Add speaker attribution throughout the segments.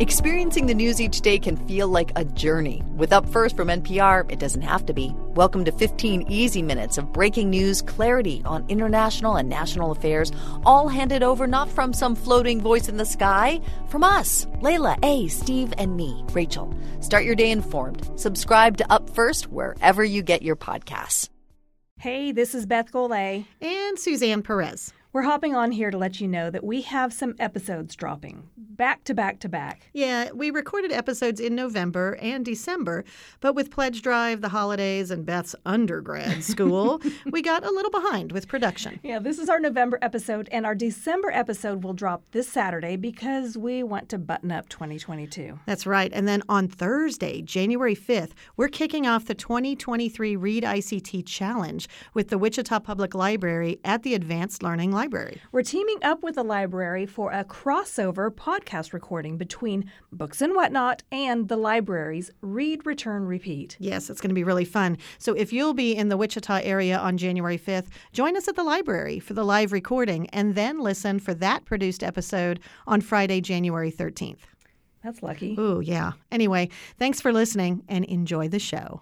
Speaker 1: Experiencing the news each day can feel like a journey. With Up First from NPR, it doesn't have to be. Welcome to 15 easy minutes of breaking news, clarity on international and national affairs, all handed over not from some floating voice in the sky, from us, Leila, A, Steve, and me, Rachel. Start your day informed. Subscribe to Up First wherever you get your podcasts.
Speaker 2: Hey, this is Beth Golay.
Speaker 3: And Suzanne Perez.
Speaker 2: We're hopping on here to let you know that we have some episodes dropping back to back to back.
Speaker 3: Yeah, we recorded episodes in November and December, but with Pledge Drive, the holidays, and Beth's undergrad school, we got a little behind with production.
Speaker 2: Yeah, this is our November episode, and our December episode will drop this Saturday because we want to button up 2022.
Speaker 3: That's right. And then on Thursday, January 5th, we're kicking off the 2023 Read ICT Challenge with the Wichita Public Library at the Advanced Learning Library.
Speaker 2: We're teaming up with the library for a crossover podcast recording between Books and Whatnot and the library's Read, Return, Repeat.
Speaker 3: Yes, it's going to be really fun. So if you'll be in the Wichita area on January 5th, join us at the library for the live recording and then listen for that produced episode on Friday, January 13th.
Speaker 2: That's lucky.
Speaker 3: Ooh, yeah. Anyway, thanks for listening and enjoy the show.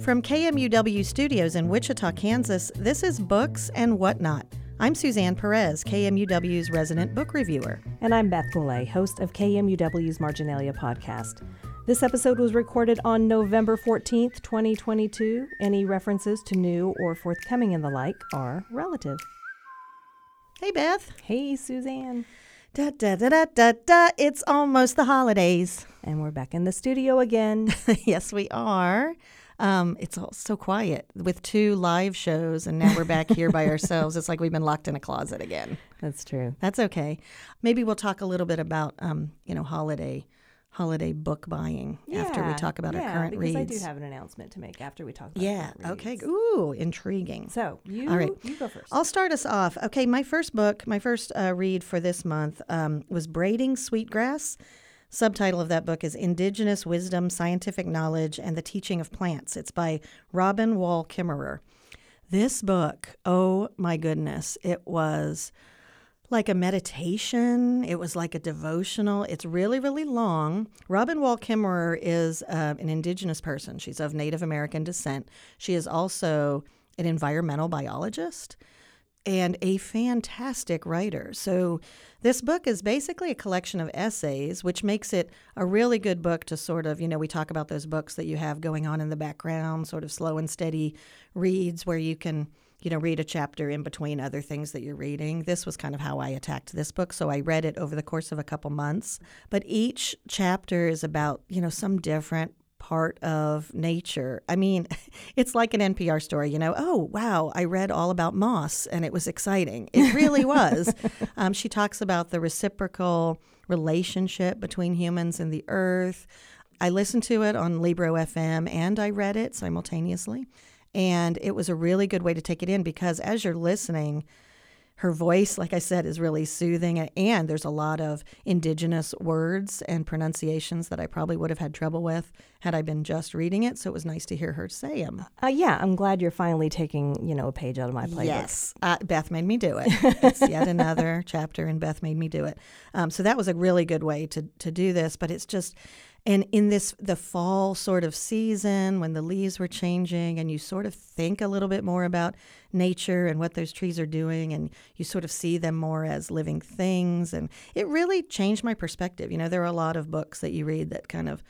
Speaker 3: From KMUW Studios in Wichita, Kansas, this is Books and Whatnot. I'm Suzanne Perez, KMUW's resident book reviewer.
Speaker 2: And I'm Beth Golay, host of KMUW's Marginalia podcast. This episode was recorded on November 14th, 2022. Any references to new or forthcoming and the like are relative.
Speaker 3: Hey, Beth.
Speaker 2: Hey, Suzanne.
Speaker 3: Da da da da da da. It's almost the holidays.
Speaker 2: And we're back in the studio again.
Speaker 3: yes, we are. Um, it's all so quiet with two live shows, and now we're back here by ourselves. It's like we've been locked in a closet again.
Speaker 2: That's true.
Speaker 3: That's okay. Maybe we'll talk a little bit about, um, you know, holiday holiday book buying
Speaker 2: yeah,
Speaker 3: after we talk about
Speaker 2: yeah,
Speaker 3: our current
Speaker 2: because
Speaker 3: reads.
Speaker 2: I do have an announcement to make after we talk about
Speaker 3: yeah. Okay. Ooh, intriguing.
Speaker 2: So you,
Speaker 3: All right.
Speaker 2: you go first.
Speaker 3: I'll start us off. Okay, my first book, my first uh, read for this month um, was Braiding Sweetgrass. Subtitle of that book is Indigenous Wisdom, Scientific Knowledge, and the Teaching of Plants. It's by Robin Wall Kimmerer. This book, oh my goodness, it was like a meditation. It was like a devotional. It's really, really long. Robin Wall Kimmerer is uh, an indigenous person. She's of Native American descent. She is also an environmental biologist and a fantastic writer. So, this book is basically a collection of essays, which makes it a really good book to sort of, you know, we talk about those books that you have going on in the background, sort of slow and steady reads where you can, you know, read a chapter in between other things that you're reading. This was kind of how I attacked this book. So, I read it over the course of a couple months. But each chapter is about, you know, some different part of nature. I mean, it's like an NPR story, you know. Oh, wow, I read all about moss and it was exciting. It really was. um, she talks about the reciprocal relationship between humans and the earth. I listened to it on Libro FM and I read it simultaneously. And it was a really good way to take it in because as you're listening, her voice, like I said, is really soothing, and there's a lot of indigenous words and pronunciations that I probably would have had trouble with had I been just reading it. So it was nice to hear her say them.
Speaker 2: Uh, yeah, I'm glad you're finally taking you know a page out of my playbook.
Speaker 3: Yes, uh, Beth made me do it. it's yet another chapter, and Beth made me do it. Um, so that was a really good way to to do this. But it's just and in this the fall sort of season when the leaves were changing and you sort of think a little bit more about nature and what those trees are doing and you sort of see them more as living things. And it really changed my perspective. You know there are a lot of books that you read that kind of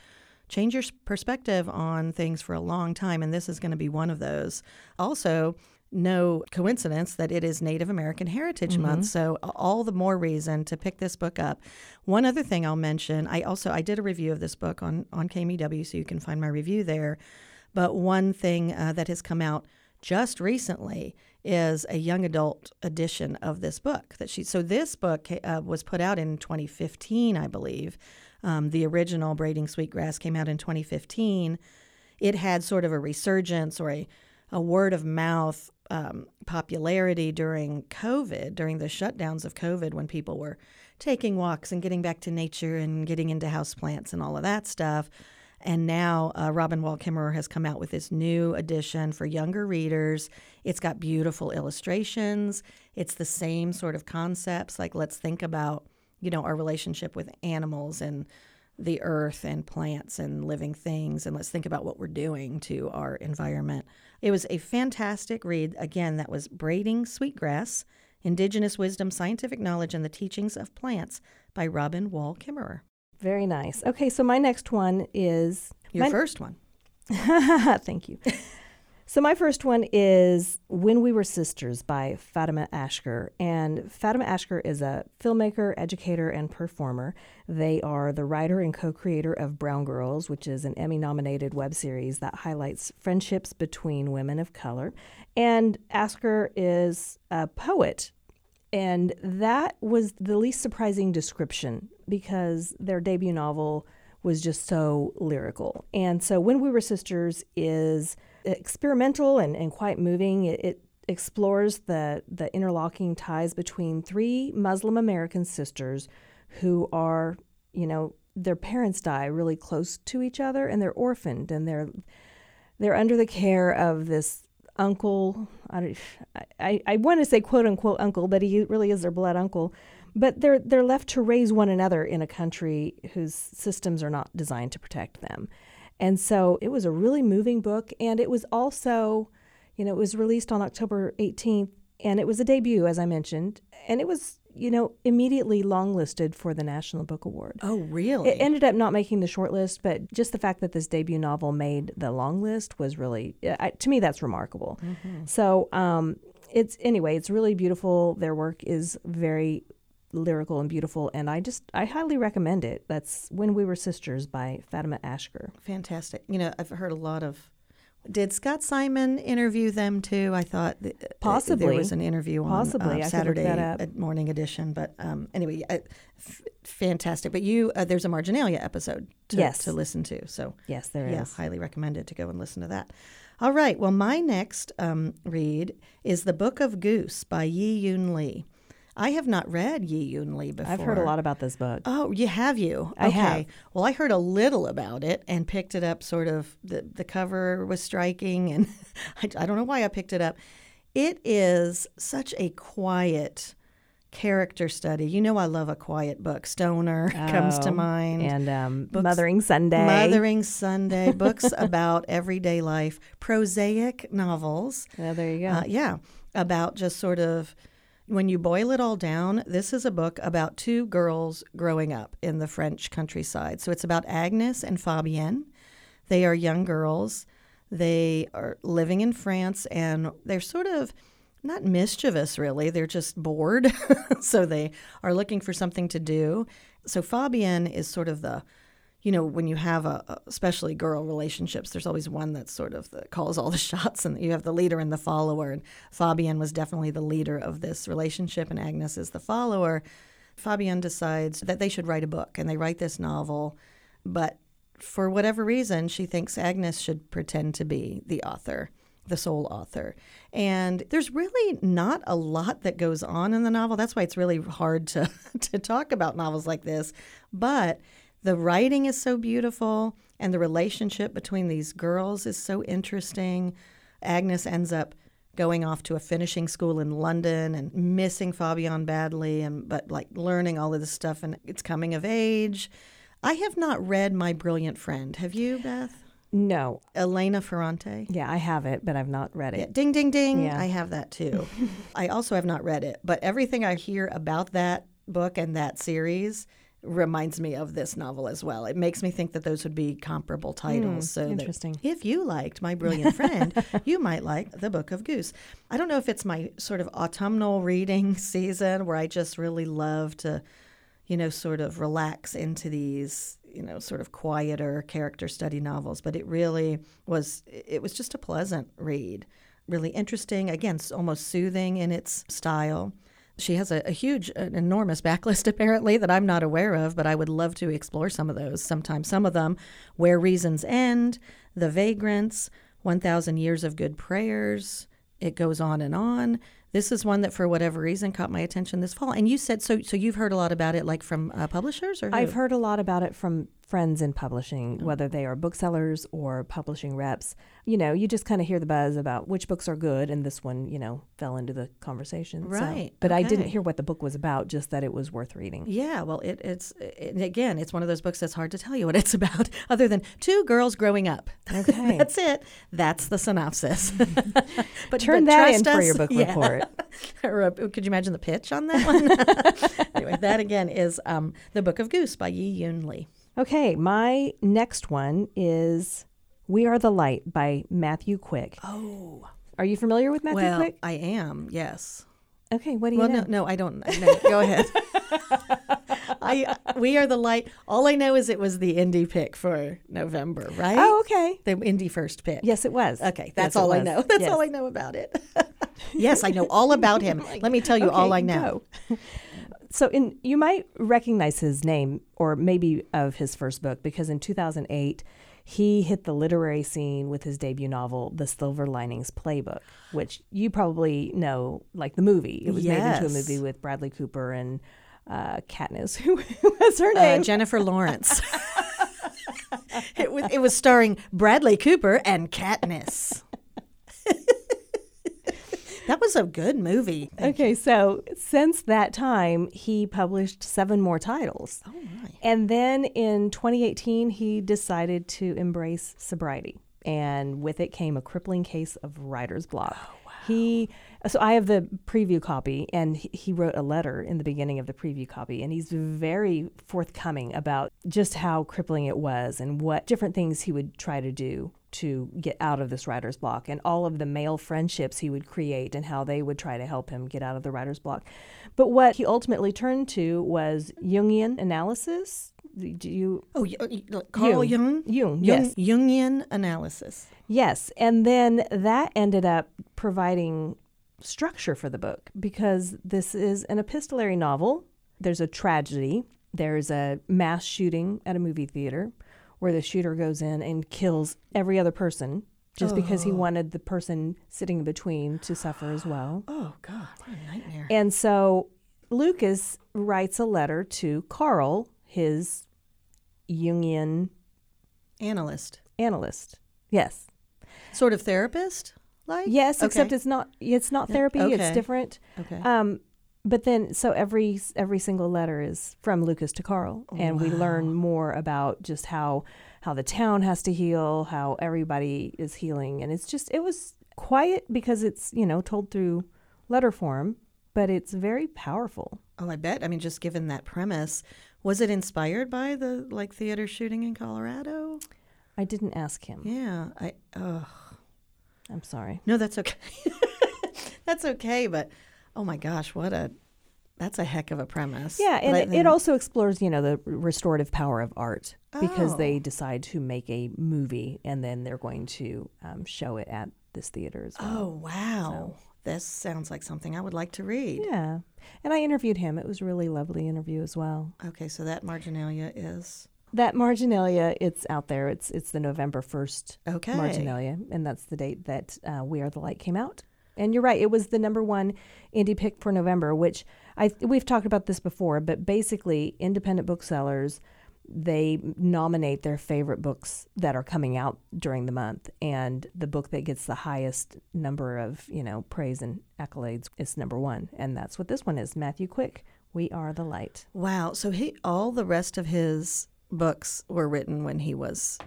Speaker 3: change your perspective on things for a long time and this is going to be one of those. Also no coincidence that it is Native American Heritage
Speaker 2: Mm-hmm.
Speaker 3: Month, so all the more reason to pick this book up. One other thing I'll mention, I also I did a review of this book on on KMUW, so you can find my review there. But one thing uh, that has come out just recently is a young adult edition of this book that she. So this book uh, was put out in 2015, I believe. Um, the original Braiding Sweetgrass came out in 2015. It had sort of a resurgence or a a word of mouth um, popularity during COVID, during the shutdowns of COVID, when people were taking walks and getting back to nature and getting into houseplants and all of that stuff. And now uh, Robin Wall Kimmerer has come out with this new edition for younger readers. It's got beautiful illustrations. It's the same sort of concepts. Like, let's think about you know, our relationship with animals and the earth and plants and living things. And let's think about what we're doing to our environment. It was a fantastic read. Again, that was Braiding Sweetgrass Indigenous Wisdom, Scientific Knowledge, and the Teachings of Plants by Robin Wall Kimmerer.
Speaker 2: Very nice. Okay, so my next one is
Speaker 3: Your
Speaker 2: my-
Speaker 3: first one.
Speaker 2: Thank you. So my first one is When We Were Sisters by Fatimah Asghar. And Fatimah Asghar is a filmmaker, educator, and performer. They are the writer and co-creator of Brown Girls, which is an Emmy-nominated web series that highlights friendships between women of color. And Asghar is a poet and that was the least surprising description because their debut novel was just so lyrical. And so When We Were Sisters is experimental and, and quite moving. It, it explores the, the interlocking ties between three Muslim American sisters who are, you know, their parents die really close to each other and they're orphaned and they're they're under the care of this uncle. I, I, I want to say quote unquote uncle, but he really is their blood uncle. But they're they're left to raise one another in a country whose systems are not designed to protect them. And so it was a really moving book, and it was also, you know, it was released on October 18th, and it was a debut, as I mentioned, and it was, you know, immediately longlisted for the National Book Award.
Speaker 3: Oh, really?
Speaker 2: It ended up not making the short list, but just the fact that this debut novel made the long list was really, I, to me, that's remarkable. So, um, it's anyway, it's really beautiful. Their work is very lyrical and beautiful, and I just I highly recommend it. That's When We Were Sisters by Fatimah Asghar.
Speaker 3: Fantastic. You know, I've heard a lot of. Did Scott Simon interview them too? I thought th- uh,
Speaker 2: Possibly.
Speaker 3: there was an interview on
Speaker 2: Possibly.
Speaker 3: Uh, Saturday at morning edition. But um, anyway, uh, f- fantastic. But you, uh, there's a Marginalia episode to,
Speaker 2: Yes.
Speaker 3: to listen to. So
Speaker 2: Yes, there is.
Speaker 3: yeah, highly recommended to go and listen to that. All right. Well, my next um, read is The Book of Goose by Yiyun Li. I have not read Yiyun Li before.
Speaker 2: I've heard a lot about this book.
Speaker 3: Oh, you have you?
Speaker 2: I
Speaker 3: okay.
Speaker 2: have.
Speaker 3: Well, I heard a little about it and picked it up. Sort of the the cover was striking, and I, I don't know why I picked it up. It is such a quiet character study. You know, I love a quiet book. Stoner comes to
Speaker 2: Oh,
Speaker 3: mind.
Speaker 2: And um,
Speaker 3: books-
Speaker 2: Mothering Sunday.
Speaker 3: Mothering Sunday, books about everyday life, prosaic novels.
Speaker 2: Yeah, there you go.
Speaker 3: Uh, yeah, about just sort of when you boil it all down, this is a book about two girls growing up in the French countryside. So it's about Agnes and Fabienne. They are young girls. They are living in France and they're sort of not mischievous, really. They're just bored. so they are looking for something to do. So Fabienne is sort of the you know, when you have a, especially girl relationships, there's always one that sort of the, calls all the shots, and you have the leader and the follower. And Fabienne was definitely the leader of this relationship, and Agnes is the follower. Fabienne decides that they should write a book, and they write this novel, but for whatever reason, she thinks Agnes should pretend to be the author, the sole author. And there's really not a lot that goes on in the novel. That's why it's really hard to, to talk about novels like this. But the writing is so beautiful, and the relationship between these girls is so interesting. Agnes ends up going off to a finishing school in London and missing Fabienne badly, and but like learning all of this stuff, and it's coming of age. I have not read My Brilliant Friend. Have you, Beth?
Speaker 2: no.
Speaker 3: Elena Ferrante.
Speaker 2: Yeah, I have it, but I've not read
Speaker 3: Yeah,
Speaker 2: it.
Speaker 3: ding, ding, ding.
Speaker 2: Yeah.
Speaker 3: I have that too. I also have not read it, but everything I hear about that book and that series reminds me of this novel as well. It makes me think that those would be comparable hmm, titles. so
Speaker 2: interesting.
Speaker 3: if you liked My Brilliant Friend, you might like The Book of Goose. I don't know if it's my sort of autumnal reading season where I just really love to, you know, sort of relax into these, you know, sort of quieter character study novels, but it really was it was just a pleasant read. Really interesting, again, almost soothing in its style. She has a, a huge, an enormous backlist apparently that I'm not aware of, but I would love to explore some of those sometime. Some of them, Where Reasons End, The Vagrants, 1,000 Years of Good Prayers. It goes on and on. This is one that, for whatever reason, caught my attention this fall. And you said so. So you've heard a lot about it, like from uh, publishers, or who?
Speaker 2: I've heard a lot about it from friends in publishing,
Speaker 3: Oh.
Speaker 2: whether they are booksellers or publishing reps, you know, you just kind of hear the buzz about which books are good, and this one, you know, fell into the conversation. So-
Speaker 3: Right,
Speaker 2: but I didn't hear what the book was about, just that it was worth reading.
Speaker 3: Yeah, well, it, it's it, again, it's one of those books that's hard to tell you what it's about, other than two girls growing up.
Speaker 2: Okay.
Speaker 3: that's it. That's the synopsis. but
Speaker 2: Turn
Speaker 3: but
Speaker 2: that in
Speaker 3: trust
Speaker 2: for your book
Speaker 3: yeah.
Speaker 2: report.
Speaker 3: uh, could you imagine the pitch on that one? anyway, that again is um, the Book of Goose by Yiyun Li.
Speaker 2: Okay, my next one is We Are the Light by Matthew Quick.
Speaker 3: Oh,
Speaker 2: Are you familiar with Matthew
Speaker 3: well,
Speaker 2: Quick?
Speaker 3: I am. Yes.
Speaker 2: Okay, what do you
Speaker 3: Well,
Speaker 2: know?
Speaker 3: no, no, I don't. No, go ahead. I we are the light. All I know is it was the indie pick for November, right?
Speaker 2: Oh, okay.
Speaker 3: the indie first pick.
Speaker 2: Yes, it was.
Speaker 3: Okay, that's
Speaker 2: Yes,
Speaker 3: all I know. That's
Speaker 2: Yes.
Speaker 3: all I know about it. yes, I know all about him. Let me tell you all I know.
Speaker 2: So, in you might recognize his name, or maybe of his first book, because in 2008 he hit the literary scene with his debut novel, The Silver Linings Playbook, which you probably know, like the movie. It was made into a movie with Bradley Cooper and uh, Katniss. Who was her
Speaker 3: Uh,
Speaker 2: name?
Speaker 3: Jennifer Lawrence. it was it was starring Bradley Cooper and Katniss. That was a good movie.
Speaker 2: Okay, so since that time, he published seven more titles.
Speaker 3: Oh my.
Speaker 2: And then in 2018, he decided to embrace sobriety. And with it came a crippling case of writer's block. Oh, wow. He, so I have the preview copy, and he wrote a letter in the beginning of the preview copy, and he's very forthcoming about just how crippling it was and what different things he would try to do to get out of this writer's block and all of the male friendships he would create and how they would try to help him get out of the writer's block. But what he ultimately turned to was Jungian analysis. Do you
Speaker 3: Oh, uh, Carl Jung.
Speaker 2: Jung,
Speaker 3: Jung
Speaker 2: yes.
Speaker 3: Jungian analysis.
Speaker 2: Yes, and then that ended up providing structure for the book because this is an epistolary novel. There's a tragedy. There's a mass shooting at a movie theater where the shooter goes in and kills every other person just because he wanted the person sitting in between to suffer as well.
Speaker 3: Oh God, what a nightmare.
Speaker 2: And so Lucas writes a letter to Carl, his Jungian
Speaker 3: Analyst,
Speaker 2: analyst. Yes.
Speaker 3: sort of therapist, like
Speaker 2: Yes, except it's not it's not therapy,
Speaker 3: okay.
Speaker 2: it's different.
Speaker 3: okay.
Speaker 2: Um but then so every every single letter is from Lucas to Carl and we learn more about just how how the town has to heal, how everybody is healing and it's just it was quiet because it's, you know, told through letter form, but it's very powerful.
Speaker 3: Oh, I bet. I mean, just given that premise, was it inspired by the like theater shooting in Colorado?
Speaker 2: I didn't ask him.
Speaker 3: Yeah, I. Oh
Speaker 2: I'm sorry.
Speaker 3: no, that's okay. that's okay, but oh my gosh, what a that's a heck of a premise.
Speaker 2: Yeah, and it, it also explores, you know, the restorative power of art because
Speaker 3: Oh.
Speaker 2: they decide to make a movie and then they're going to um, show it at this theater as well.
Speaker 3: Oh wow, this sounds like something I would like to read.
Speaker 2: Yeah, and I interviewed him. It was a really lovely interview as well.
Speaker 3: Okay, so that marginalia is
Speaker 2: That marginalia, it's out there. It's it's the November first
Speaker 3: okay.
Speaker 2: marginalia, and that's the date that uh, We Are the Light came out. And you're right; it was the number one indie pick for November, which I we've talked about this before. But basically, independent booksellers they nominate their favorite books that are coming out during the month, and the book that gets the highest number of you know praise and accolades is number one, and that's what this one is. Matthew Quick, We Are the Light.
Speaker 3: Wow. So he all the rest of his books were written when he was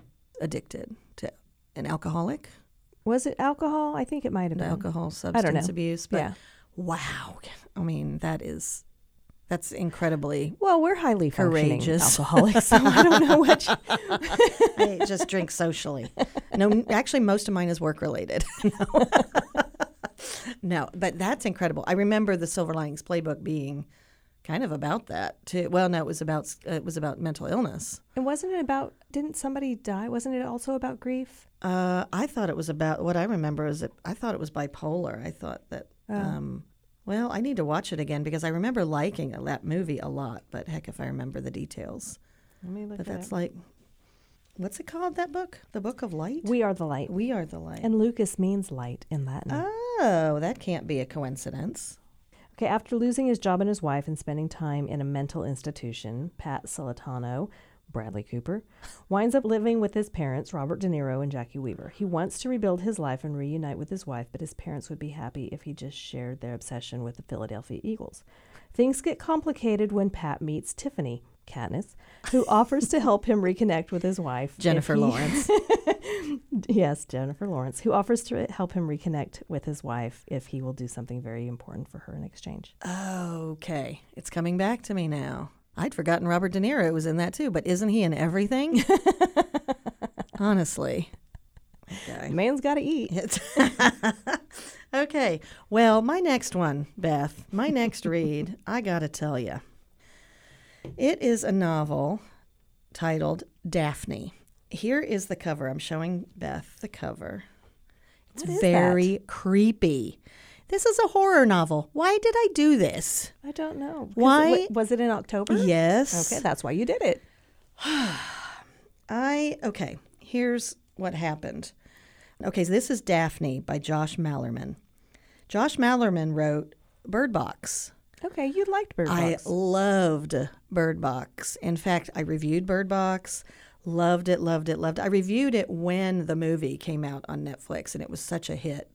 Speaker 3: addicted to an alcoholic,
Speaker 2: Was it alcohol? I think it might have been.
Speaker 3: alcohol, substance abuse. But
Speaker 2: yeah.
Speaker 3: wow, I mean that is that's incredibly.
Speaker 2: Well, we're highly
Speaker 3: Courageous.
Speaker 2: alcoholics, so I don't know what. You,
Speaker 3: I just drink socially. No, actually, most of mine is work related. no. no, but that's incredible. I remember the Silver Linings Playbook being kind of about that too. Well, no, it was about it was about mental illness.
Speaker 2: and wasn't it about? Didn't somebody die? Wasn't it also about grief?
Speaker 3: Uh, I thought it was about what I remember is that I thought it was bipolar. I thought that. Um, well, I need to watch it again because I remember liking that movie a lot. But heck, if I remember the details.
Speaker 2: Let me look
Speaker 3: But that's
Speaker 2: up.
Speaker 3: like, what's it called? That book, The Book of Light.
Speaker 2: We are the light,
Speaker 3: We are the light.
Speaker 2: and Lucas means light in Latin.
Speaker 3: oh, that can't be a coincidence.
Speaker 2: Okay, after losing his job and his wife and spending time in a mental institution, Pat Solitano Bradley Cooper, winds up living with his parents, Robert De Niro and Jacki Weaver. He wants to rebuild his life and reunite with his wife, but his parents would be happy if he just shared their obsession with the Philadelphia Eagles. Things get complicated when Pat meets Tiffany, Katniss, who offers to help him reconnect with his wife.
Speaker 3: Jennifer
Speaker 2: he-
Speaker 3: Lawrence.
Speaker 2: yes, Jennifer Lawrence, who offers to help him reconnect with his wife if he will do something very important for her in exchange.
Speaker 3: Okay, it's coming back to me now. I'd forgotten Robert De Niro was in that too, but isn't he in everything? Honestly. Okay.
Speaker 2: Man's got to eat.
Speaker 3: Okay. Well, my next one, Beth, my next read, I got to tell you. It is a novel titled Daphne. Here is the cover. I'm showing Beth the cover. It's very creepy. This is a horror novel. Why did I do this?
Speaker 2: I don't know.
Speaker 3: Why-
Speaker 2: it- was it in October?
Speaker 3: Yes.
Speaker 2: Okay, that's why you did it.
Speaker 3: I okay. Here's what happened. Okay, so this is Daphne by Josh Malerman. Josh Malerman wrote Bird Box.
Speaker 2: Okay, you liked Bird Box.
Speaker 3: I loved Bird Box. In fact, I reviewed Bird Box. Loved it, loved it, loved it. I reviewed it when the movie came out on Netflix, and it was such a hit.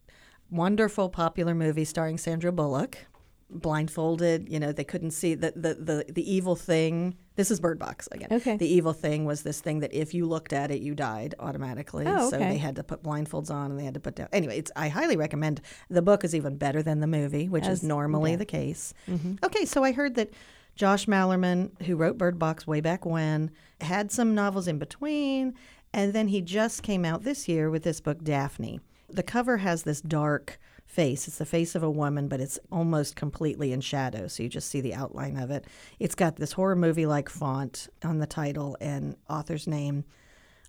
Speaker 3: Wonderful, popular movie starring Sandra Bullock. Blindfolded, you know, they couldn't see the the the, the evil thing. This is Bird Box again.
Speaker 2: Okay.
Speaker 3: The evil thing was this thing that if you looked at it, you died automatically.
Speaker 2: Oh, okay.
Speaker 3: So they had to put blindfolds on and they had to put down. Anyway, it's I highly recommend. The book is even better than the movie, which
Speaker 2: As-
Speaker 3: is normally
Speaker 2: yeah.
Speaker 3: the case. Mm-hmm. Okay, so I heard that Josh Malerman, who wrote Bird Box way back when, had some novels in between, and then he just came out this year with this book, Daphne. The cover has this dark face. It's the face of a woman, but it's almost completely in shadow, so you just see the outline of it. It's got this horror movie like font on the title and author's name.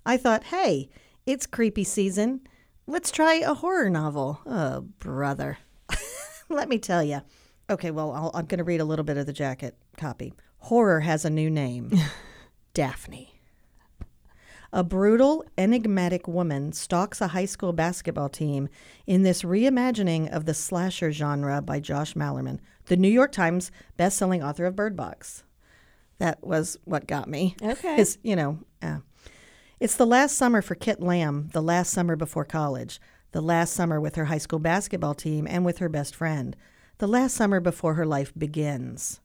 Speaker 3: I thought, hey, it's creepy season. Let's try a horror novel. Oh, brother. Let me tell you. Okay, well, I'll, I'm going to read a little bit of the jacket copy. Horror has a new name Daphne. A brutal, enigmatic woman stalks a high school basketball team in this reimagining of the slasher genre by Josh Malerman, the New York Times bestselling author of Bird Box. That was what got me.
Speaker 2: Okay.
Speaker 3: Is, you know, uh, it's the last summer for Kit Lamb, the last summer before college, the last summer with her high school basketball team and with her best friend, the last summer before her life begins.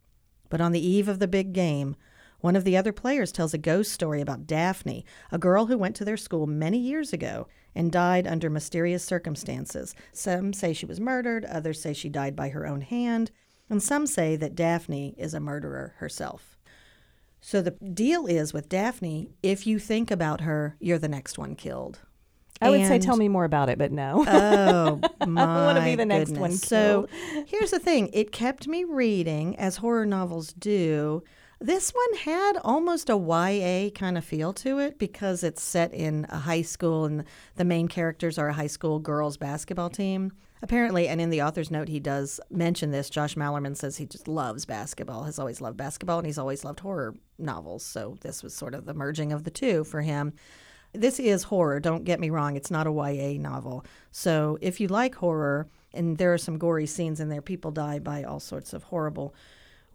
Speaker 3: But on the eve of the big game, one of the other players tells a ghost story about Daphne, a girl who went to their school many years ago and died under mysterious circumstances. Some say she was murdered, others say she died by her own hand, and some say that Daphne is a murderer herself. So the deal is with Daphne, if you think about her, you're the next one killed.
Speaker 2: I would say tell me more about it, but no.
Speaker 3: Oh, my I
Speaker 2: wanna be the next
Speaker 3: goodness.
Speaker 2: one
Speaker 3: So here's the thing: it kept me reading, as horror novels do. This one had almost a YA kind of feel to it because it's set in a high school and the main characters are a high school girls basketball team. Apparently, and in the author's note, he does mention this. Josh Malerman says he just loves basketball, has always loved basketball, and he's always loved horror novels. So this was sort of the merging of the two for him. This is horror, don't get me wrong. It's not a YA novel. So if you like horror, and there are some gory scenes in there, people die by all sorts of horrible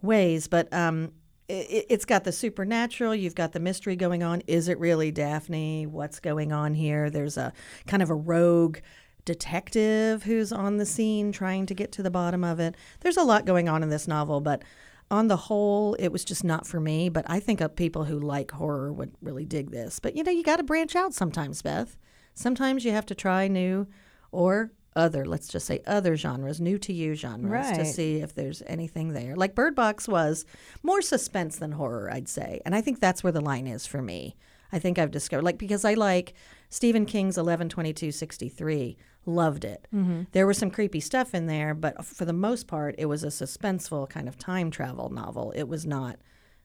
Speaker 3: ways, but um, it, it's got the supernatural. You've got the mystery going on. Is it really Daphne? What's going on here? There's a kind of a rogue detective who's on the scene trying to get to the bottom of it. There's a lot going on in this novel, but on the whole, it was just not for me. But I think people who like horror would really dig this. But you know, you got to branch out sometimes, Beth. Sometimes you have to try new or other, let's just say other genres, new to you genres, to see if there's anything there. Like Bird Box was more suspense than horror, I'd say. And I think that's where the line is for me. I think I've discovered, like, because I like Stephen King's 112263, loved it. Mm-hmm. There was some creepy stuff in there, but for the most part, it was a suspenseful kind of time travel novel. It was not,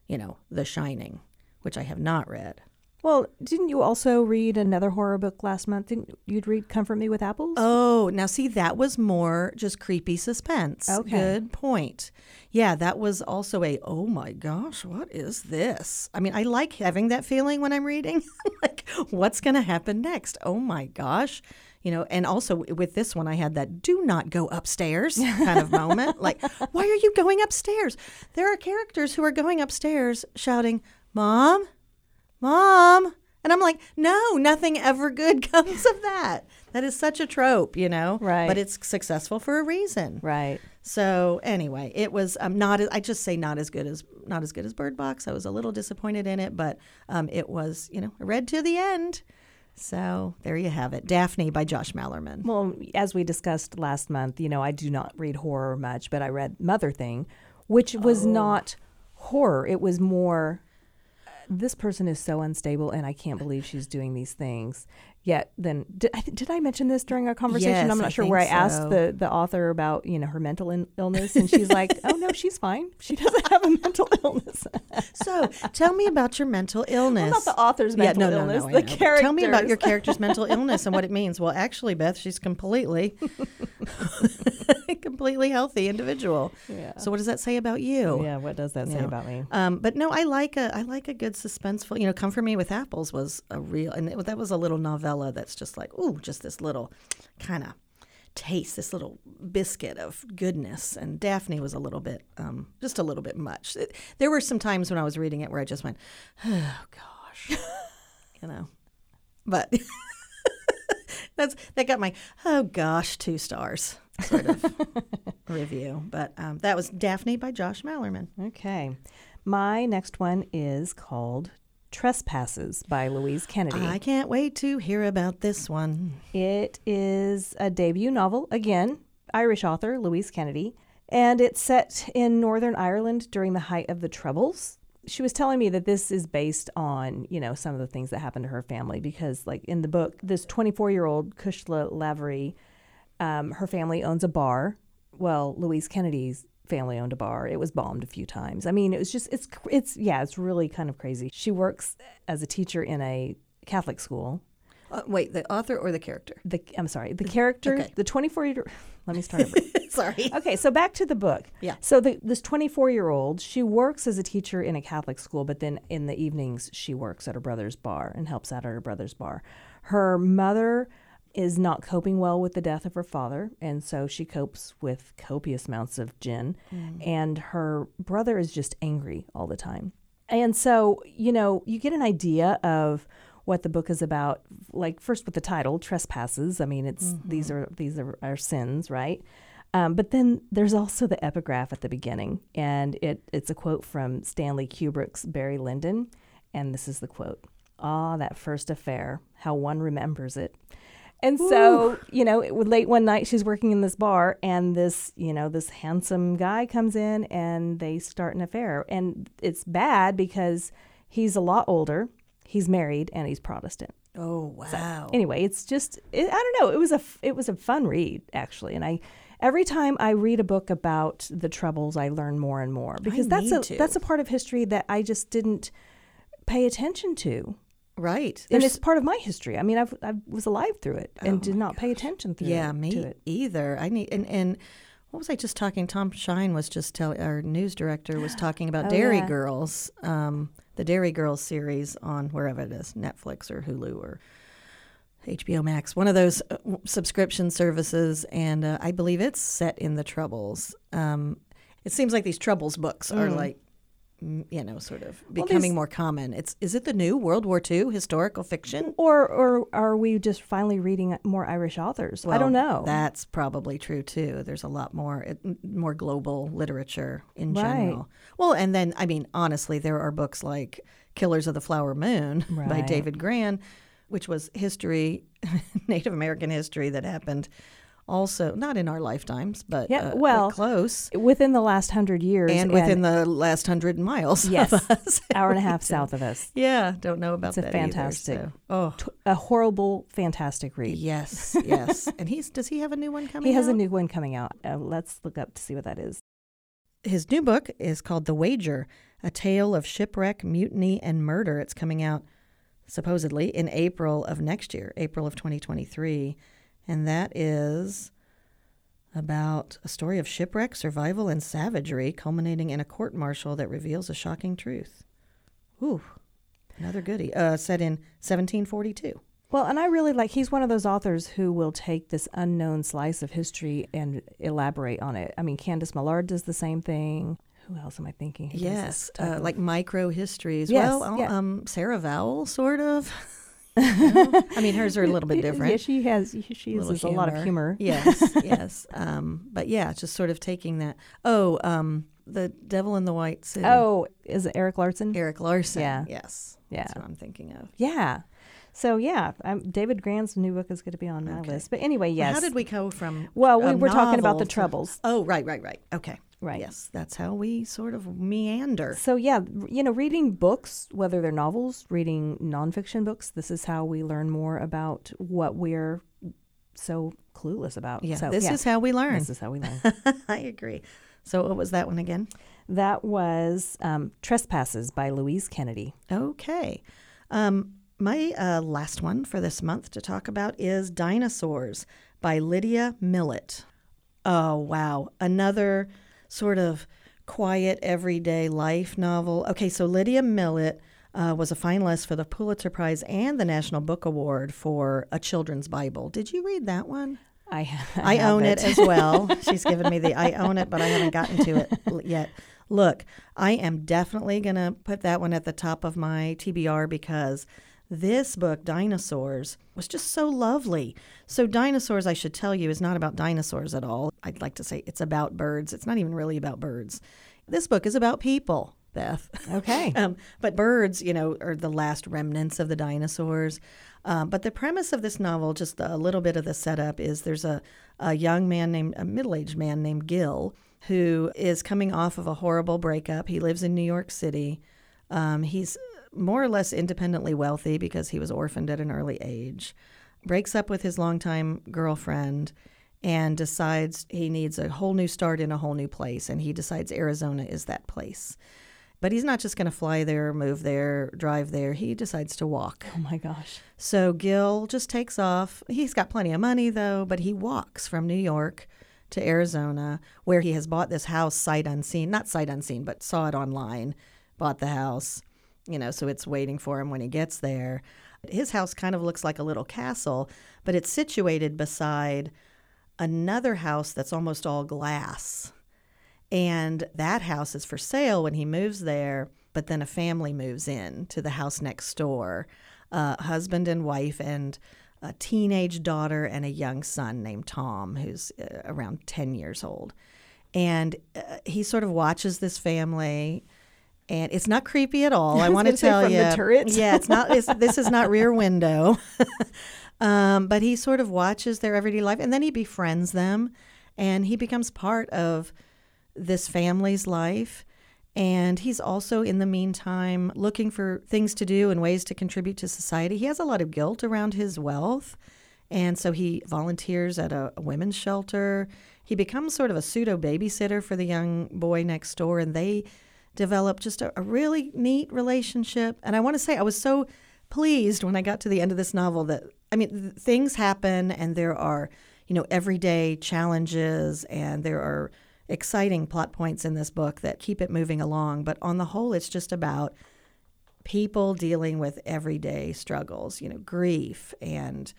Speaker 3: you know, The Shining, which I have not read.
Speaker 2: Well, didn't you also read another horror book last month? Didn't you'd read Comfort Me with Apples?
Speaker 3: Oh, now see, that was more just creepy suspense.
Speaker 2: Okay.
Speaker 3: Good point. Yeah, that was also a, oh my gosh, what is this? I mean, I like having that feeling when I'm reading. like, what's going to happen next? Oh my gosh. You know, and also with this one, I had that do not go upstairs kind of moment. Like, why are you going upstairs? There are characters who are going upstairs shouting, Mom, Mom. And I'm like, no, nothing ever good comes of that. That is such a trope, you know?
Speaker 2: Right.
Speaker 3: But it's successful for a reason.
Speaker 2: Right.
Speaker 3: So anyway, it was um, not. I just say not as good as not as good as Bird Box. I was a little disappointed in it, but um, it was you know I read to the end. So there you have it, Daphne by Josh Malerman.
Speaker 2: Well, as we discussed last month, you know, I do not read horror much, but I read Mother Thing, which was not horror. It was more this person is so unstable and I can't believe she's doing these things. Yet then did I, did I mention this during our conversation?
Speaker 3: Yes,
Speaker 2: I'm not
Speaker 3: I
Speaker 2: sure where I asked the the author about, you know, her mental in- illness and she's like, "Oh no, she's fine. She doesn't have a mental illness."
Speaker 3: So tell me about your mental illness.
Speaker 2: not the author's
Speaker 3: yeah,
Speaker 2: mental
Speaker 3: no,
Speaker 2: illness,
Speaker 3: no, no,
Speaker 2: the
Speaker 3: but Tell me about your character's mental illness and what it means. Well, actually, Beth, she's completely, completely healthy individual.
Speaker 2: Yeah.
Speaker 3: So what does that say about you?
Speaker 2: yeah, what does that say
Speaker 3: Yeah.
Speaker 2: about me?
Speaker 3: Um, but no, I like a I like a good suspenseful. You know, "Comfort Me with Apples" was a real, and it, that was a little novella that's just like, ooh, just this little kind of taste, this little biscuit of goodness. And Daphne was a little bit, um, just a little bit much. It- there were some times when I was reading it where I just went, oh gosh, you know, but. That's that got my oh gosh two stars sort of review, but um, that was Daphne by Josh Malerman.
Speaker 2: Okay. My next one is called Trespasses by Louise Kennedy.
Speaker 3: I can't wait to hear about this one.
Speaker 2: It is a debut novel, again, Irish author Louise Kennedy, and it's set in Northern Ireland during the height of the Troubles. She was telling me that this is based on, you know, some of the things that happened to her family because, like in the book, this 24 year old Cushla Lavery, um, her family owns a bar. Well, Louise Kennedy's family owned a bar. It was bombed a few times. I mean, it was just, it's, it's, yeah, it's really kind of crazy. She works as a teacher in a Catholic school
Speaker 3: Uh, wait, the author or the character?
Speaker 2: the I'm sorry, the character,
Speaker 3: Okay.
Speaker 2: the 24 year. Let me start over.
Speaker 3: Sorry.
Speaker 2: okay, so back to the book.
Speaker 3: Yeah.
Speaker 2: So the, this 24 year old, she works as a teacher in a Catholic school, but then in the evenings she works at her brother's bar and helps out at her brother's bar. Her mother is not coping well with the death of her father, and so she copes with copious amounts of gin. And her brother is just angry all the time. And so, you know, you get an idea of what the book is about like first with the title trespasses. I mean it's these are these are our sins right? Um, but then there's also the epigraph at the beginning and it it's a quote from stanley kubrick's barry lyndon and this is the quote. Ah that first affair how one remembers it and so, you know, late one night, she's working in this bar, and this, you know, this handsome guy comes in, and they start an affair. And it's bad because he's a lot older, he's married, and he's Protestant.
Speaker 3: Oh wow.
Speaker 2: Anyway, it's just, it, I don't know. It was a it was a fun read actually, and I. Every time I read a book about the troubles, I learn more and more because that's
Speaker 3: need
Speaker 2: a
Speaker 3: to.
Speaker 2: that's a part of history that I just didn't pay attention to,
Speaker 3: Right.
Speaker 2: and
Speaker 3: There's-
Speaker 2: it's part of my history. I mean, I've, I was alive through it and
Speaker 3: Oh
Speaker 2: did not pay attention through
Speaker 3: yeah,
Speaker 2: it,
Speaker 3: me
Speaker 2: to it.
Speaker 3: either. I need and and what was I just talking? Tom Shine was just telling our news director was talking about
Speaker 2: Oh,
Speaker 3: Derry
Speaker 2: yeah.
Speaker 3: Girls, um, the Derry Girls series on wherever it is, Netflix or Hulu or HBO Max, one of those uh, subscription services, and uh, I believe it's set in the Troubles. Um, it seems like these Troubles books are like. You know, sort of becoming
Speaker 2: there's-
Speaker 3: more common. It's is it the new World War II historical fiction?
Speaker 2: Or or are we just finally reading more Irish authors? I don't know.
Speaker 3: That's probably true too. There's a lot more it- more global literature in
Speaker 2: Right.
Speaker 3: general. Well, and then I mean, honestly, there are books like Killers of the Flower Moon by David Grann, which was history, Native American history that happened also not in our lifetimes, but
Speaker 2: Yeah,
Speaker 3: uh,
Speaker 2: well,
Speaker 3: close.
Speaker 2: Within the last hundred years,
Speaker 3: And within the last hundred miles
Speaker 2: yes,
Speaker 3: us.
Speaker 2: hour and a half south of us,
Speaker 3: Yeah, don't know about that.
Speaker 2: It's a
Speaker 3: that. either,
Speaker 2: fantastic-
Speaker 3: so- Oh,
Speaker 2: T- a horrible, fantastic read.
Speaker 3: yes, yes. and he's does he have a new one coming?
Speaker 2: He has a new one coming out. Uh, let's look up to see what that is.
Speaker 3: his new book is called The Wager, a tale of shipwreck, mutiny, and murder. It's coming out supposedly in April of next year, April of 2023. And that is about a story of shipwreck, survival, and savagery, culminating in a court martial that reveals a shocking truth. Ooh, another goodie. Uh, set in 1742.
Speaker 2: Well, and I really like. He's one of those authors who will take this unknown slice of history and elaborate on it. I mean, Candice Millard does the same thing. who else am I thinking? who
Speaker 3: Yes, uh, like micro histories.
Speaker 2: Yes,
Speaker 3: well,
Speaker 2: yeah.
Speaker 3: um, Sarah Vowell, sort of. I mean, hers are a little bit different.
Speaker 2: Yeah, she has. She uses a lot of humor.
Speaker 3: Yes, yes. Um, but yeah, just sort of taking that. Oh, um, the Devil in the White City.
Speaker 2: Oh, is it Erik Larson?
Speaker 3: Erik Larson.
Speaker 2: Yeah.
Speaker 3: Yes.
Speaker 2: Yeah.
Speaker 3: That's what I'm thinking of.
Speaker 2: Yeah. So yeah, um, David Grann's new book is going to be on my
Speaker 3: Okay.
Speaker 2: list. But anyway, yes.
Speaker 3: How did we go from?
Speaker 2: Well, we were talking about the
Speaker 3: to-
Speaker 2: troubles.
Speaker 3: Oh, right, right, right. Okay.
Speaker 2: Right.
Speaker 3: Yes, that's how we sort of meander.
Speaker 2: So yeah, you know, reading books, whether they're novels, reading nonfiction books, this is how we learn more about what we're so clueless about.
Speaker 3: Yeah,
Speaker 2: so,
Speaker 3: this
Speaker 2: yeah,
Speaker 3: is how we learn.
Speaker 2: this is how we learn.
Speaker 3: I agree. So, what was that one again?
Speaker 2: that was um, Trespasses by Louise Kennedy.
Speaker 3: Okay. Um, my uh, last one for this month to talk about is Dinosaurs by Lydia Millett. Oh, wow. Another sort of quiet, everyday life novel. Okay, so Lydia Millett uh, was a finalist for the Pulitzer Prize and the National Book Award for A Children's Bible. Did you read that one?
Speaker 2: I
Speaker 3: I
Speaker 2: have
Speaker 3: own it. as well. She's given me the I own it, but I haven't gotten to it yet. Look, I am definitely going to put that one at the top of my TBR because this book, Dinosaurs, was just so lovely. So, Dinosaurs, I should tell you, is not about dinosaurs at all. I'd like to say it's about birds. It's not even really about birds. This book is about people, Beth.
Speaker 2: Okay.
Speaker 3: Um, but birds, you know, are the last remnants of the dinosaurs. Um, but the premise of this novel, just a little bit of the setup, is there's a, a young man named, a middle aged man named Gil, who is coming off of a horrible breakup. He lives in New York City. Um, he's more or less independently wealthy because he was orphaned at an early age. Breaks up with his longtime girlfriend and decides he needs a whole new start in a whole new place. And he decides Arizona is that place. But he's not just going to fly there, move there, drive there. He decides to walk.
Speaker 2: oh my gosh.
Speaker 3: So Gil just takes off. He's got plenty of money, though, but he walks from New York to Arizona, where he has bought this house sight unseen. Not sight unseen, but saw it online, bought the house, you know, so it's waiting for him when he gets there. His house kind of looks like a little castle, but it's situated beside another house that's almost all glass. And that house is for sale when he moves there, but then a family moves in to the house next door a husband and wife, and a teenage daughter, and a young son named Tom, who's uh, around 10 years old. And uh, he sort of watches this family. And it's not creepy at all. I,
Speaker 2: was
Speaker 3: want to tell you. Yeah, it's not. It's, this is not Rear Window. um, but he sort of watches their everyday life, and then he befriends them, and he becomes part of this family's life. And he's also, in the meantime, looking for things to do and ways to contribute to society. He has a lot of guilt around his wealth. And so he volunteers at a, a women's shelter. He becomes sort of a pseudo babysitter for the young boy next door. And they develop just a, a really neat relationship. And I want to say, I was so pleased when I got to the end of this novel that, I mean, th- things happen and there are, you know, everyday challenges and there are exciting plot points in this book that keep it moving along. But on the whole, it's just about people dealing with everyday struggles, you know, grief and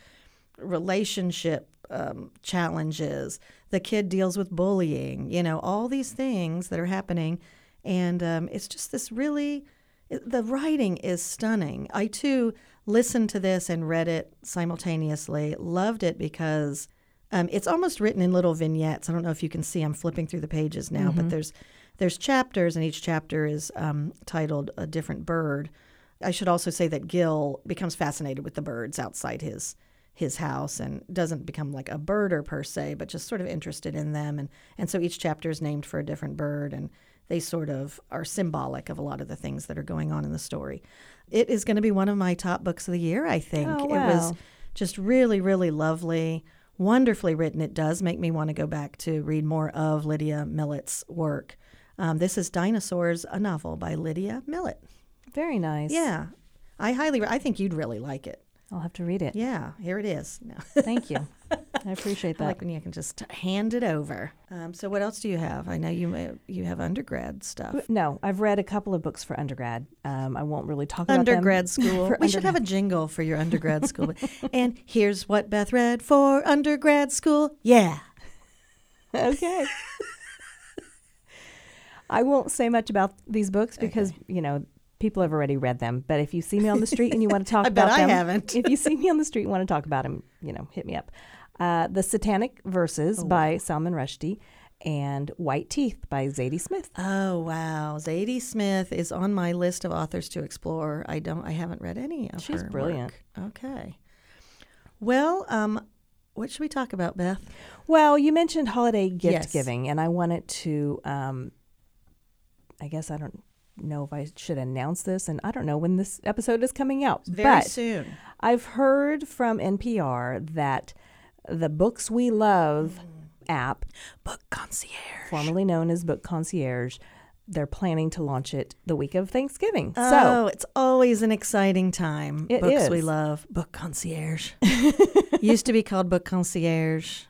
Speaker 3: relationship um, challenges. The kid deals with bullying, you know, all these things that are happening. And um, it's just this really, the writing is stunning. I too listened to this and read it simultaneously, loved it because um, it's almost written in little vignettes. I don't know if you can see. I'm flipping through the pages now, but there's there's chapters, and each chapter is um, titled a different bird. I should also say that Gil becomes fascinated with the birds outside his his house and doesn't become like a birder per se, but just sort of interested in them. And and so each chapter is named for a different bird, and they sort of are symbolic of a lot of the things that are going on in the story. It is going to be one of my top books of the year. I think
Speaker 2: Oh,
Speaker 3: it was just really, really lovely, wonderfully written. It does make me want to go back to read more of Lydia Millett's work. Um, this is Dinosaurs, a novel by Lydia Millett.
Speaker 2: Very nice.
Speaker 3: Yeah, I highly, I think you'd really like it.
Speaker 2: I'll have to read it.
Speaker 3: Yeah, here it is. No.
Speaker 2: Thank you. I appreciate
Speaker 3: I
Speaker 2: that.
Speaker 3: like when you can just hand it over. Um, so, what else do you have? I know you may, you have undergrad stuff.
Speaker 2: No, I've read a couple of books for undergrad. Um, I won't really talk about
Speaker 3: Undergrad school. We should have a jingle for your undergrad school. and here's what Beth read for undergrad school. Yeah.
Speaker 2: okay. I won't say much about these books because you know people have already read them. But if you see me on the street and you want to talk
Speaker 3: I bet
Speaker 2: about
Speaker 3: I
Speaker 2: them,
Speaker 3: haven't.
Speaker 2: if you see me on the street and want to talk about them, you know, hit me up. Uh, the Satanic Verses
Speaker 3: Oh.
Speaker 2: by Salman Rushdie and White Teeth by Zadie Smith.
Speaker 3: Oh wow, Zadie Smith is on my list of authors to explore. I don't, I haven't read any of
Speaker 2: She's
Speaker 3: her She's
Speaker 2: brilliant.
Speaker 3: work. Okay. Well, um, what should we talk about, Beth?
Speaker 2: Well, you mentioned holiday gift
Speaker 3: Yes.
Speaker 2: giving, and I wanted to. Um, I guess I don't know if I should announce this, and I don't know when this episode is coming out.
Speaker 3: Very
Speaker 2: but
Speaker 3: soon.
Speaker 2: I've heard from NPR that the Books We Love mm. app,
Speaker 3: Book concierge.
Speaker 2: formerly known as Book Concierge, they're planning to launch it the week of Thanksgiving.
Speaker 3: Oh,
Speaker 2: so
Speaker 3: it's always an exciting time.
Speaker 2: It
Speaker 3: Books we love. Book concierge. Used to be called book concierge.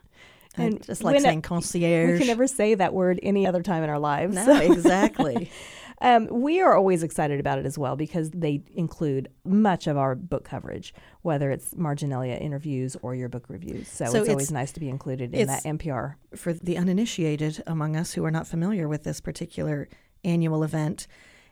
Speaker 3: And
Speaker 2: And
Speaker 3: just like saying
Speaker 2: we
Speaker 3: concierge.
Speaker 2: can never say that word any other time in our lives.
Speaker 3: no, exactly.
Speaker 2: Um, we are always excited about it as well because they include much of our book coverage, whether it's Marginalia interviews or your book reviews. So,
Speaker 3: So
Speaker 2: it's,
Speaker 3: it's-
Speaker 2: always nice to be included in that NPR.
Speaker 3: For the uninitiated among us who are not familiar with this particular annual event,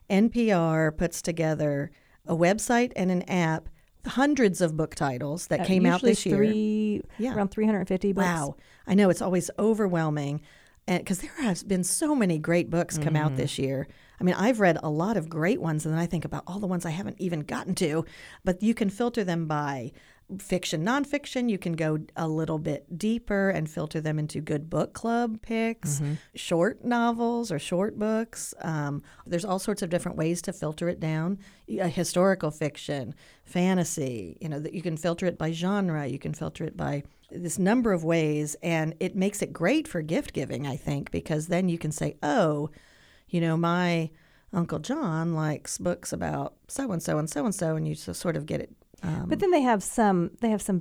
Speaker 3: NPR puts together a website and an app, hundreds of book titles that
Speaker 2: Uh,
Speaker 3: came out this year.
Speaker 2: Three,
Speaker 3: Yeah.
Speaker 2: around 350 books.
Speaker 3: Wow. I know it's always overwhelming. Because there has been so many great books come out this year. I mean, I've read a lot of great ones, and then I think about all the ones I haven't even gotten to. But you can filter them by fiction, nonfiction. You can go a little bit deeper and filter them into good book club picks, short novels or short books. Um, there's all sorts of different ways to filter it down. Uh, historical fiction, fantasy. You know that you can filter it by genre. You can filter it by this number of ways, and it makes it great for gift giving. I think because then you can say, oh, you know, my Uncle John likes books about so and so and so and so, and you just sort of get it. Um,
Speaker 2: But then they have some they have some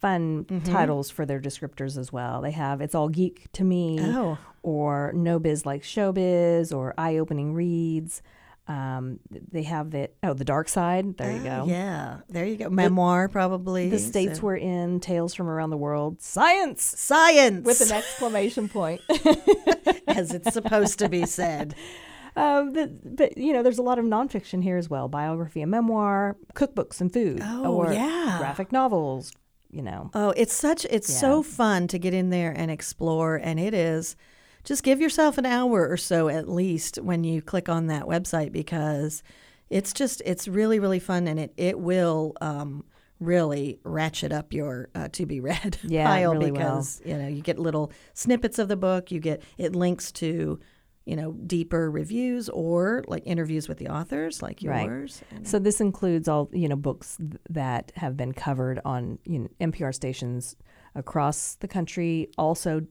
Speaker 2: fun
Speaker 3: Mm-hmm.
Speaker 2: titles for their descriptors as well. They have It's All Geek to Me
Speaker 3: Oh.
Speaker 2: or No Biz Like Showbiz or Eye Opening Reads. Um, they have the oh the dark side. There you go.
Speaker 3: Yeah, there you go. Memoir, probably.
Speaker 2: The states
Speaker 3: So-
Speaker 2: we're in, Tales from Around the World, Science
Speaker 3: science
Speaker 2: with an exclamation point.
Speaker 3: as it's supposed to be said.
Speaker 2: um, but, but you know, there's a lot of nonfiction here as well: biography and memoir, cookbooks and food,
Speaker 3: Oh,
Speaker 2: or
Speaker 3: yeah.
Speaker 2: graphic novels. You know,
Speaker 3: Oh, it's such it's so fun to get in there and explore and it is just give yourself an hour or so at least when you click on that website because it's just it's really really fun and it it will um really ratchet up your uh, to be read
Speaker 2: Yeah,
Speaker 3: pile
Speaker 2: really will.
Speaker 3: because you know you get little snippets of the book you get it links to you know deeper reviews or like interviews with the authors like
Speaker 2: Right.
Speaker 3: yours and-
Speaker 2: So this includes all you know books that have been covered on you know, NPR stations across the country, also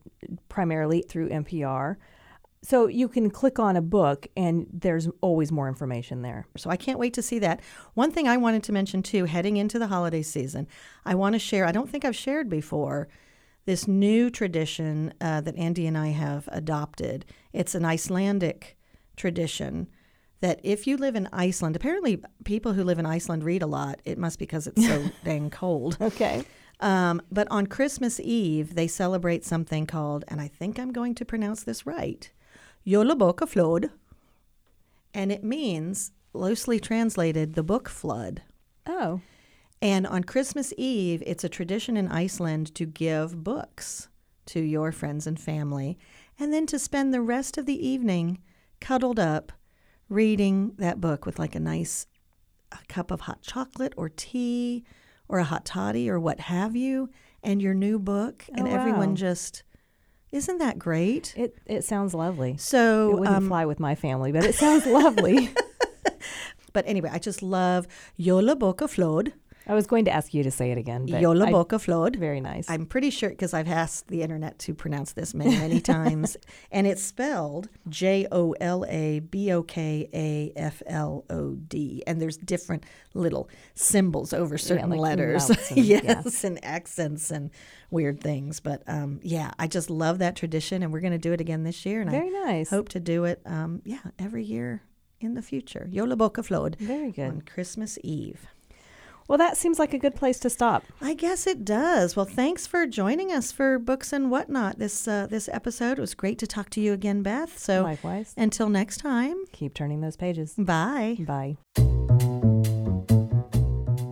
Speaker 2: primarily through NPR. So you can click on a book, and there's always more information there.
Speaker 3: So I can't wait to see that. One thing I wanted to mention too, heading into the holiday season, I want to share, I don't think I've shared before, this new tradition uh, that Andy and I have adopted. It's an Icelandic tradition that if you live in Iceland, apparently people who live in Iceland read a lot. It must be because it's so dang cold.
Speaker 2: Okay.
Speaker 3: Um, but on Christmas Eve, they celebrate something called, and I think I'm going to pronounce this right, Jólabókaflóð. And it means, loosely translated, the book flood.
Speaker 2: Oh,
Speaker 3: And on Christmas Eve, it's a tradition in Iceland to give books to your friends and family, and then to spend the rest of the evening cuddled up reading that book with like a nice a cup of hot chocolate or tea or a hot toddy or what have you, and your new book, and
Speaker 2: Oh,
Speaker 3: everyone just isn't that great?
Speaker 2: it it sounds lovely.
Speaker 3: So,
Speaker 2: it wouldn't
Speaker 3: um,
Speaker 2: fly with my family, but it sounds lovely.
Speaker 3: but anyway, I just love Yola Boca Flod.
Speaker 2: I was going to ask you to say it again. But
Speaker 3: Jólabókaflóð.
Speaker 2: Very nice.
Speaker 3: I'm pretty sure because I've asked the internet to pronounce this many, many times. And it's spelled J O L A B O K A F L O D. And there's different little symbols over certain
Speaker 2: like
Speaker 3: letters.
Speaker 2: and-
Speaker 3: yes, and accents and weird things. But um, yeah, I just love that tradition. And we're going to do it again this year. And
Speaker 2: Very
Speaker 3: I
Speaker 2: nice.
Speaker 3: hope to do it, um, yeah, every year in the future. Jólabókaflóð
Speaker 2: Very good.
Speaker 3: on Christmas Eve.
Speaker 2: Well, that seems like a good place to stop.
Speaker 3: I guess it does. Well, thanks for joining us for Books and Whatnot. This uh, this episode it was great to talk to you again, Beth. So
Speaker 2: Likewise.
Speaker 3: until next time,
Speaker 2: Keep turning those pages.
Speaker 3: bye.
Speaker 2: Bye.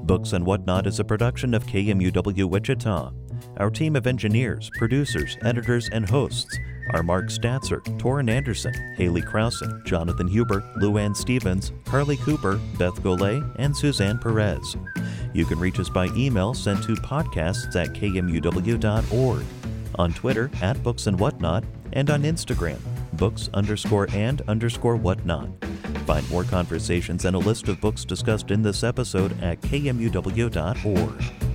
Speaker 4: Books and Whatnot is a production of KMUW Wichita. Our team of engineers, producers, editors, and hosts are Mark Statzer, Torin Anderson, Haley Krausen, Jonathan Huber, Luann Stevens, Carly Cooper, Beth Golay, and Suzanne Perez. You can reach us by email sent to podcasts at kmuw.org, on Twitter at Books and Whatnot, and on Instagram, books underscore and underscore whatnot. Find more conversations and a list of books discussed in this episode at kmuw.org.